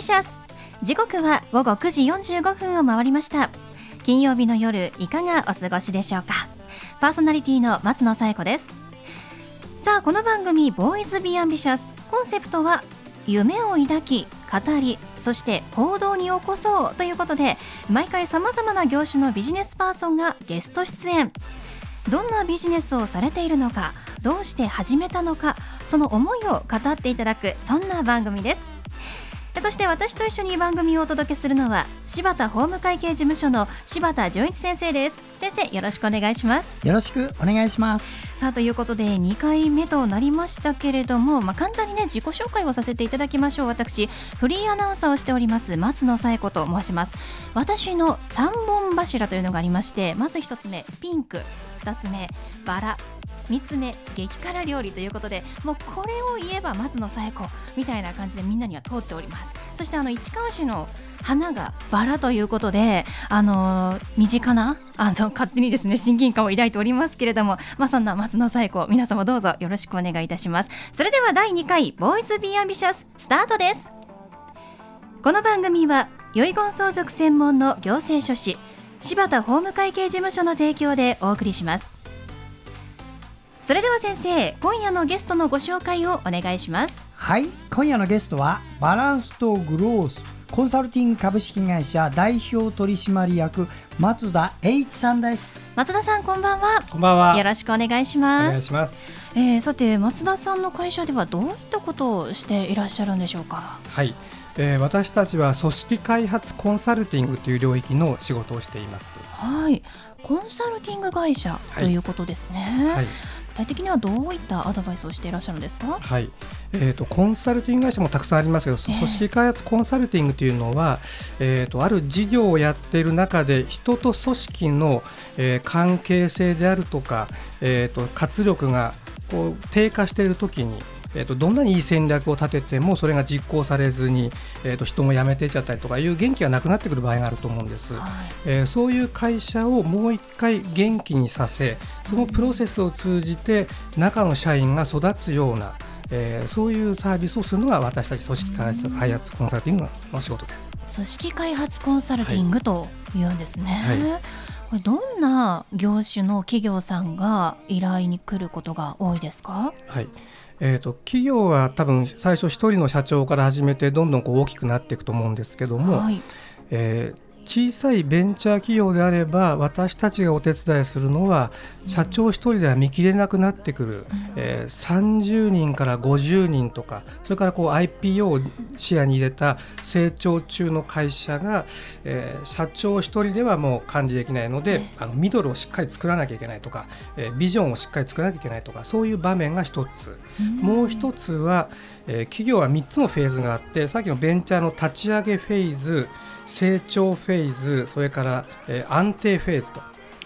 シャス時刻は午後9時45分を回りました。金曜日の夜いかがお過ごしでしょうか？パーソナリティの松野紗友子です。さあこの番組ボーイズビーアンビシャスコンセプトは夢を抱き語りそして行動に起こそうということで毎回さまざまな業種のビジネスパーソンがゲスト出演。どんなビジネスをされているのかどうして始めたのかその思いを語っていただくそんな番組です。そして私と一緒に番組をお届けするのは柴田法務会計事務所の柴田純一先生です。先生よろしくお願いします。よろしくお願いします。さあということで2回目となりましたけれども、まあ、簡単にね自己紹介をさせていただきましょう。私フリーアナウンサーをしております松野紗友子と申します。私の3本柱というのがありましてまず1つ目ピンク。2つ目バラ。3つ目激辛料理ということでもうこれを言えば松野紗友子みたいな感じでみんなには通っておりますそしてあの市川市の花がバラということで、あのー、身近なあの勝手にですね親近感を抱いておりますけれども、まあ、そんな松野紗友子皆様どうぞよろしくお願いいたします。それでは第2回ボーイズビーアンビシャススタートです。この番組は遺言相続専門の行政書士柴田法務会計事務所の提供でお送りします。それでは先生今夜のゲストのご紹介をお願いします。はい。今夜のゲストはバランスとグロースコンサルティング株式会社代表取締役松田栄一さんです。松田さんこんばんは。こんばんは。よろしくお願いします。お願いします。えー、さて松田さんの会社ではどういったことをしていらっしゃるんでしょうか？はい。えー、私たちは組織開発コンサルティングという領域の仕事をしています。はい。コンサルティング会社ということですね、はい、はい具体的にはどういったアドバイスをしていらっしゃるんですか、はい。えーと、コンサルティング会社もたくさんありますけど、組織開発コンサルティングというのは、えーと、ある事業をやっている中で人と組織の、えー、関係性であるとか、えーと活力がこう低下しているときにえーと、どんなにいい戦略を立ててもそれが実行されずに、えーと、人も辞めていっちゃったりとかいう元気がなくなってくる場合があると思うんです、はい、えー、そういう会社をもう一回元気にさせそのプロセスを通じて中の社員が育つような、えー、そういうサービスをするのが私たち組織開発開発コンサルティングの仕事です。組織開発コンサルティングというんですね、はい。これどんな業種の企業さんが依頼に来ることが多いですか？はい。えーと、企業は多分最初1人の社長から始めてどんどんこう大きくなっていくと思うんですけども、はい、えー小さいベンチャー企業であれば私たちがお手伝いするのは社長1人では見切れなくなってくる、えー、30人から50人とかそれからこう IPO を視野に入れた成長中の会社が、えー、社長1人ではもう管理できないのであのミドルをしっかり作らなきゃいけないとか、えー、ビジョンをしっかり作らなきゃいけないとかそういう場面が1つ。もう1つは、え企業は3つのフェーズがあってさっきのベンチャーの立ち上げフェーズ成長フェーズそれから、えー、安定フェーズと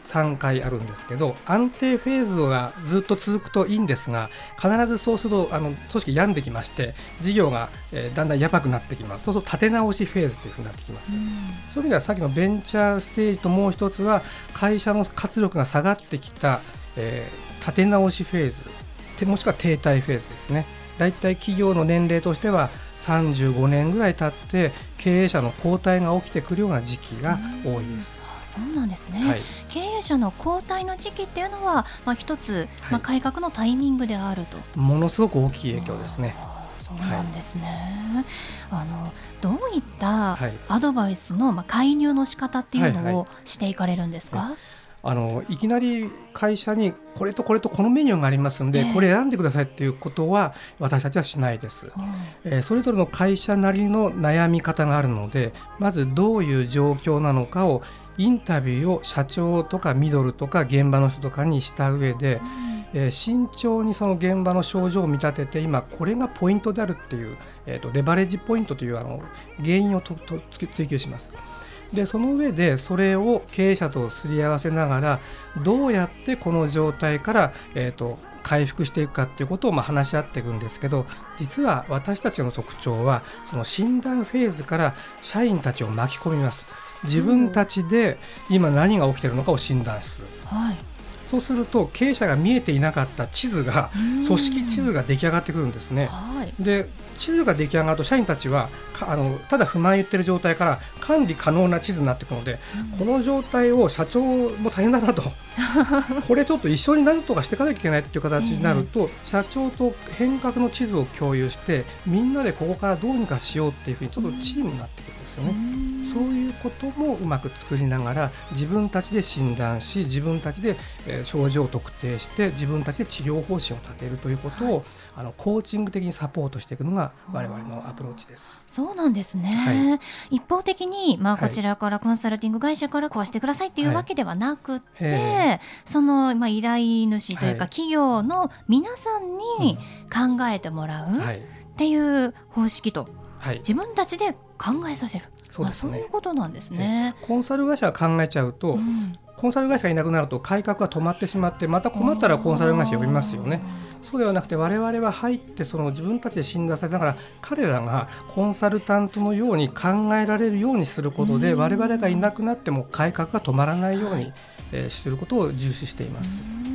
3回あるんですけど安定フェーズがずっと続くといいんですが必ずそうするとあの組織病んできまして事業が、えー、だんだんやばくなってきます。そうすると立て直しフェーズというふうになってきます、そういう意味ではさっきのベンチャーステージともう一つは会社の活力が下がってきた、えー、立て直しフェーズもしくは停滞フェーズですね。だいたい企業の年齢としては35年ぐらい経って経営者の交代が起きてくるような時期が多いです。そうなんですね、はい、経営者の交代の時期っていうのは、まあ、一つ、まあ、改革のタイミングであると、ものすごく大きい影響ですね。そうなんですね、はい、あのどういったアドバイスの、まあ、介入の仕方っていうのをしていかれるんですか、はいはいあのいきなり会社にこれとこれとこのメニューがありますんで、えー、これ選んでくださいっていうことは私たちはしないです、うん、えー、それぞれの会社なりの悩み方があるのでまずどういう状況なのかをインタビューを社長とかミドルとか現場の人とかにした上で、うん、えー、慎重にその現場の症状を見立てて今これがポイントであるっていう、えーと、レバレッジポイントというあの原因をとと追求します。でその上でそれを経営者とすり合わせながらどうやってこの状態から、えーと、回復していくかっていうことをま話し合っていくんですけど実は私たちの特徴はその診断フェーズから社員たちを巻き込みます。自分たちで今何が起きてるのかを診断する、はい、そうすると経営者が見えていなかった地図が組織地図が出来上がってくるんですね。で地図が出来上がると社員たちはあのただ不満言ってる状態から管理可能な地図になっていくので、うん、この状態を社長も大変だなと。これちょっと一緒になるとかしていかなきゃいけないっていう形になると、えー、社長と変革の地図を共有してみんなでここからどうにかしようっていうふうにちょっとチームになってくるんですよね。うんそういうこともうまく作りながら自分たちで診断し自分たちで、え症状を特定して自分たちで治療方針を立てるということを、はい、あのコーチング的にサポートしていくのが我々のアプローチです。そうなんですね、はい、一方的に、まあ、こちらからコンサルティング会社からこうしてくださいっていうわけではなくて、はいその、まあ、依頼主というか企業の皆さんに考えてもらうっていう方式と、自分たちで考えさせる。そうですね、そういうことなんですね。コンサル会社が考えちゃうと、うん、コンサル会社がいなくなると改革が止まってしまってまた困ったらコンサル会社呼びますよね。そうではなくて我々は入ってその自分たちで診断されながら彼らがコンサルタントのように考えられるようにすることで我々がいなくなっても改革が止まらないように、えすることを重視しています。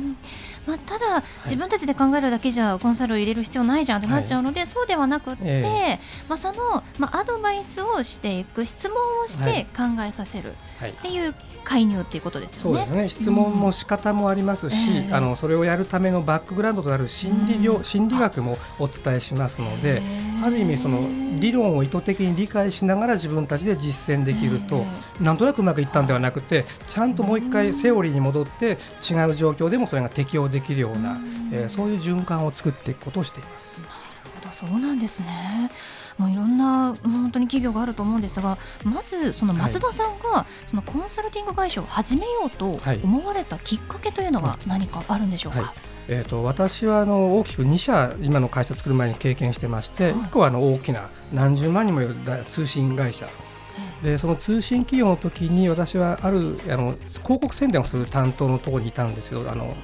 まあ、ただ、自分たちで考えるだけじゃコンサルを入れる必要ないじゃんってなっちゃうので、はい、そうではなくて、えー、まあ、その、まあ、アドバイスをしていく質問をして考えさせるっていう介入っていうことですよね。そうですね。質問も仕方もありますし、うん、あのそれをやるためのバックグラウンドとなる心理療、うん、心理学もお伝えしますので、ある意味その理論を意図的に理解しながら自分たちで実践できると、なんとなくうまくいったんではなくてちゃんともう一回セオリーに戻って違う状況でもそれが適用できるような、えー、そういう循環を作っていくことをしています。なるほどそうなんですね。もういろんな本当に企業があると思うんですがまずその松田さんがそのコンサルティング会社を始めようと思われたきっかけというのは何かあるんでしょうか、はいはいえーと、私はあの大きく2社今の会社を作る前に経験してまして、はい、1個はあの大きな何十万人もいる通信会社。でその通信企業の時に私はあるあの広告宣伝をする担当のところにいたんですけどあの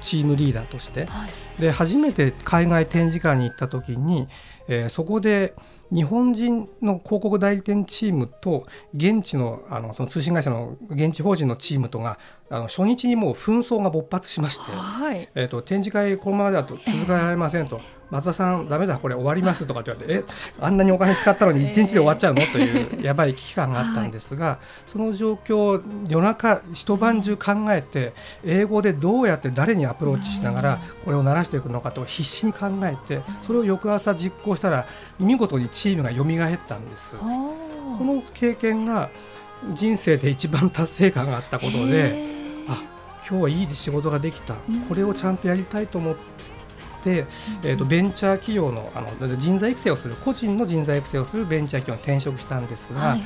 チームリーダーとして、はい、で初めて海外展示会に行った時に、えー、そこで日本人の広告代理店チームと現地のあのその通信会社の現地法人のチームとがあの初日にもう紛争が勃発しまして、はい、えーと、展示会このままだと続けられませんと。えー松田さん、だめだ、これ終わりますとかって言われて、えあんなにお金使ったのに1日で終わっちゃうの、というやばい危機感があったんですが、その状況を夜中、一晩中考えて、英語でどうやって誰にアプローチしながら、これを鳴らしていくのかと必死に考えて、それを翌朝実行したら、見事にチームが蘇ったんです。この経験が人生で一番達成感があったことで、あ今日はいい仕事ができた、これをちゃんとやりたいと思って。、えー、とベンチャー企業のあの人材育成をする個人の人材育成をするベンチャー企業に転職したんですが、はい、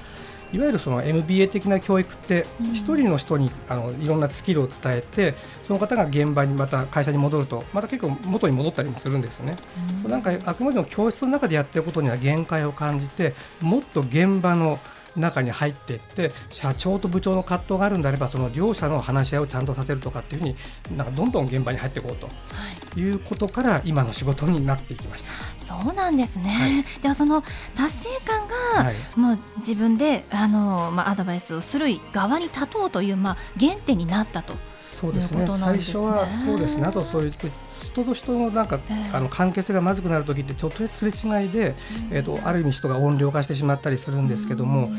いわゆるその MBA 的な教育って一人の人にあのいろんなスキルを伝えてその方が現場にまた会社に戻るとまた結構元に戻ったりもするんですね。なんかあくまでも教室の中でやってることには限界を感じてもっと現場の中に入っていって社長と部長の葛藤があるんであればその両者の話し合いをちゃんとさせるとかっていうふうになんかどんどん現場に入っていこうとい。うことから今の仕事になっていきました。そうなんですね、はい、ではその達成感が、もう自分であの、まあ、アドバイスをする側に立とうという、まあ、原点になったとそうですね、最初はそうですね、あとそういって人と人のなんか、えー、あの関係性がまずくなるときってちょっとすれ違いで、えーと、ある意味人が音量化してしまったりするんですけども、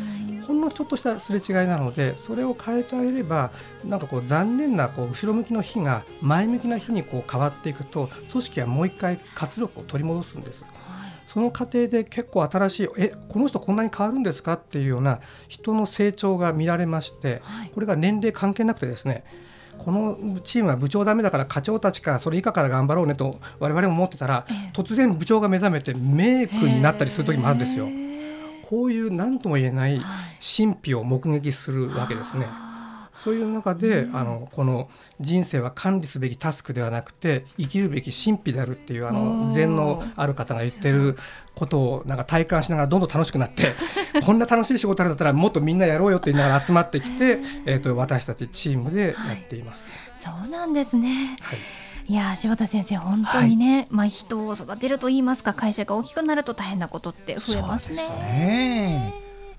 ほんのちょっとしたすれ違いなのでそれを変えてあげればなんかこう残念なこう後ろ向きの日が前向きな日にこう変わっていくと組織はもう一回活力を取り戻すんです。その過程で結構新しいえこの人こんなに変わるんですか？っていうような人の成長が見られまして、これが年齢関係なくてですねこのチームは部長ダメだから課長たちかそれ以下から頑張ろうねと我々も思ってたら、突然部長が目覚めてメイクになったりする時もあるんですよ。こういう何とも言えない神秘を目撃するわけですね。そういう中で、うん、あのこの人生は管理すべきタスクではなくて生きるべき神秘であるっていうあの禅のある方が言ってることをなんか体感しながらどんどん楽しくなって こんな楽しい仕事あるんだったらもっとみんなやろうよって言いながら集まってきて、えー、と私たちチームでやっています。はい、そうなんですね、はい。いや柴田先生本当にね、はい、まあ人を育てると言いますか会社が大きくなると大変なことって増えますね。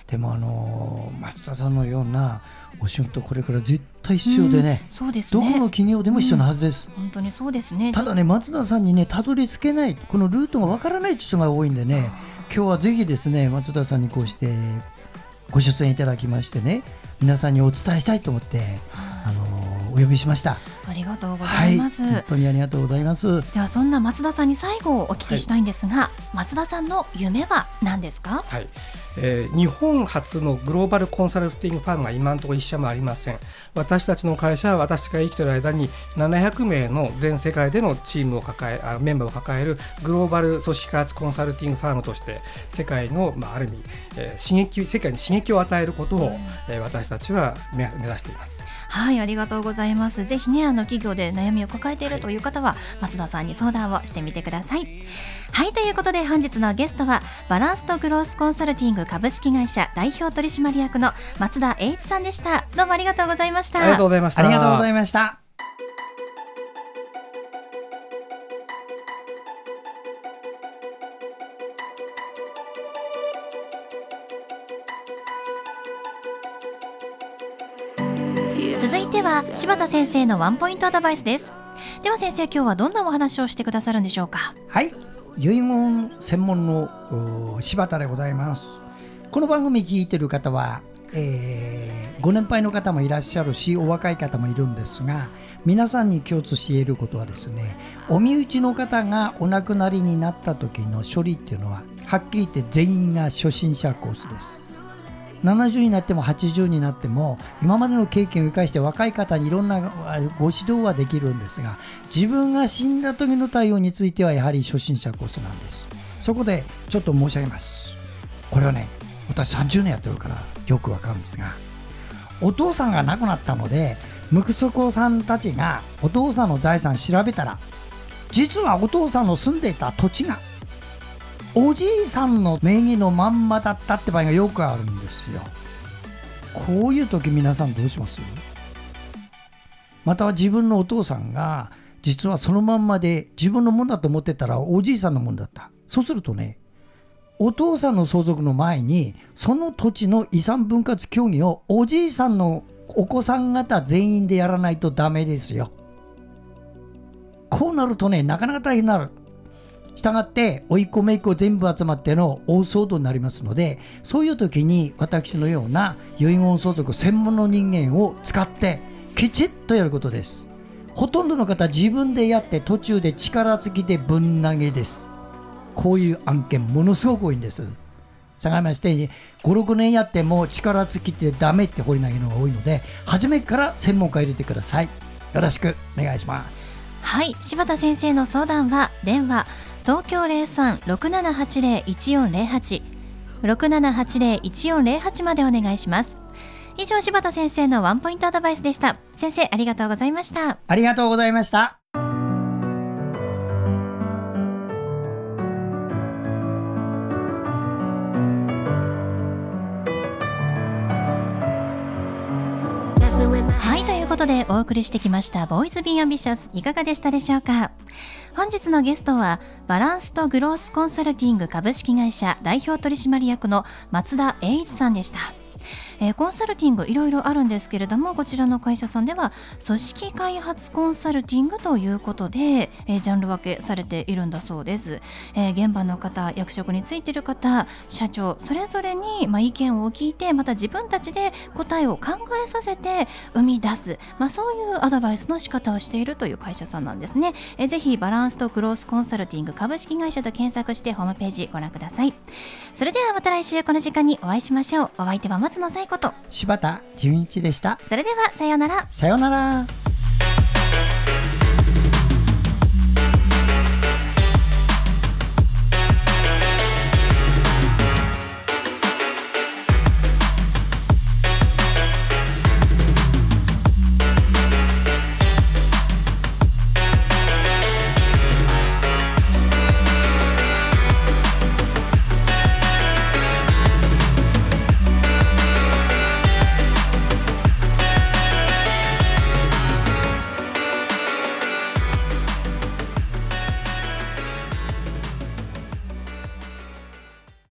でもあの松田さんのようなお仕事これから絶対必要でねうん、そうですどこねの企業でも必要なはずです、本当にそうですね。ただね松田さんにねたどり着けないこのルートがわからない人が多いんでね今日はぜひですね松田さんにこうしてご出演いただきましてね皆さんにお伝えしたいと思ってあのお呼びしました。ありがとうござはいいます、本当にありがとうございます。ではそんな松田さんに最後お聞きしたいんですが、松田さんの夢は何ですか？はいえー日本初のグローバルコンサルティングファームが今のところ一社もありません私たちの会社は私が生きている間に700名の全世界でのチームを抱えあメンバーを抱えるグローバル組織開発コンサルティングファームとして世界の、まあ、ある意味、えー刺激世界に刺激を与えることを、えー私たちは目目指しています。はいありがとうございます。ぜひねあの企業で悩みを抱えているという方は、松田さんに相談をしてみてください。はいということで本日のゲストはバランスとグロースコンサルティング株式会社代表取締役の松田栄一さんでした。どうもありがとうございました。ありがとうございました。ありがとうございました続いては柴田先生のワンポイントアドバイスです。では先生今日はどんなお話をしてくださるんでしょうか？はい。遺言専門の柴田でございます。この番組聞いてる方は、えーご年配の方もいらっしゃるしお若い方もいるんですが皆さんに共通して言えることはですねお身内の方がお亡くなりになった時の処理っていうのははっきり言って全員が初心者コースです。70になっても80になっても今までの経験を生かして若い方にいろんなご指導はできるんですが自分が死んだ時の対応についてはやはり初心者コースなんです。そこでちょっと申し上げます。これはね私30年やってるからよくわかるんですがお父さんが亡くなったので息子さんたちがお父さんの財産調べたら実はお父さんの住んでいた土地がおじいさんの名義のまんまだったって場合がよくあるんですよ。こういう時皆さんどうします？または自分のお父さんが実はそのまんまで自分のもんだと思ってたらおじいさんのもんだった。そうするとね、お父さんの相続の前にその土地の遺産分割協議をおじいさんのお子さん方全員でやらないとダメですよ。こうなるとね、なかなか大変になる。したがって、甥っ子姪っ子全部集まっての大騒動になりますので、そういう時に私のような遺言相続専門の人間を使って、きちっとやることです。ほとんどの方、自分でやって途中で力尽きでぶん投げです。こういう案件、ものすごく多いんです。したがいまして、5、6年やっても力尽きてダメって放り投げのが多いので、初めから専門家入れてください。よろしくお願いします。はい柴田先生の相談は電話東京0367801408 6780-1408までお願いします。以上柴田先生のワンポイントアドバイスでした。先生ありがとうございました。ありがとうございました。はいということでお送りしてきましたボーイズビーアンビシャスいかがでしたでしょうか？本日のゲストはバランスとグロースコンサルティング株式会社代表取締役の松田栄一さんでした。えーコンサルティングいろいろあるんですけれどもこちらの会社さんでは組織開発コンサルティングということで、えージャンル分けされているんだそうです、えー現場の方役職についている方社長それぞれに、まあ、意見を聞いてまた自分たちで答えを考えさせて生み出す、まあ、そういうアドバイスの仕方をしているという会社さんなんですね、えーぜひバランスとグロースコンサルティング株式会社と検索してホームページご覧ください。それではまた来週この時間にお会いしましょう。お相手は松野紗友子と柴田純一でした。それではさようならさようなら。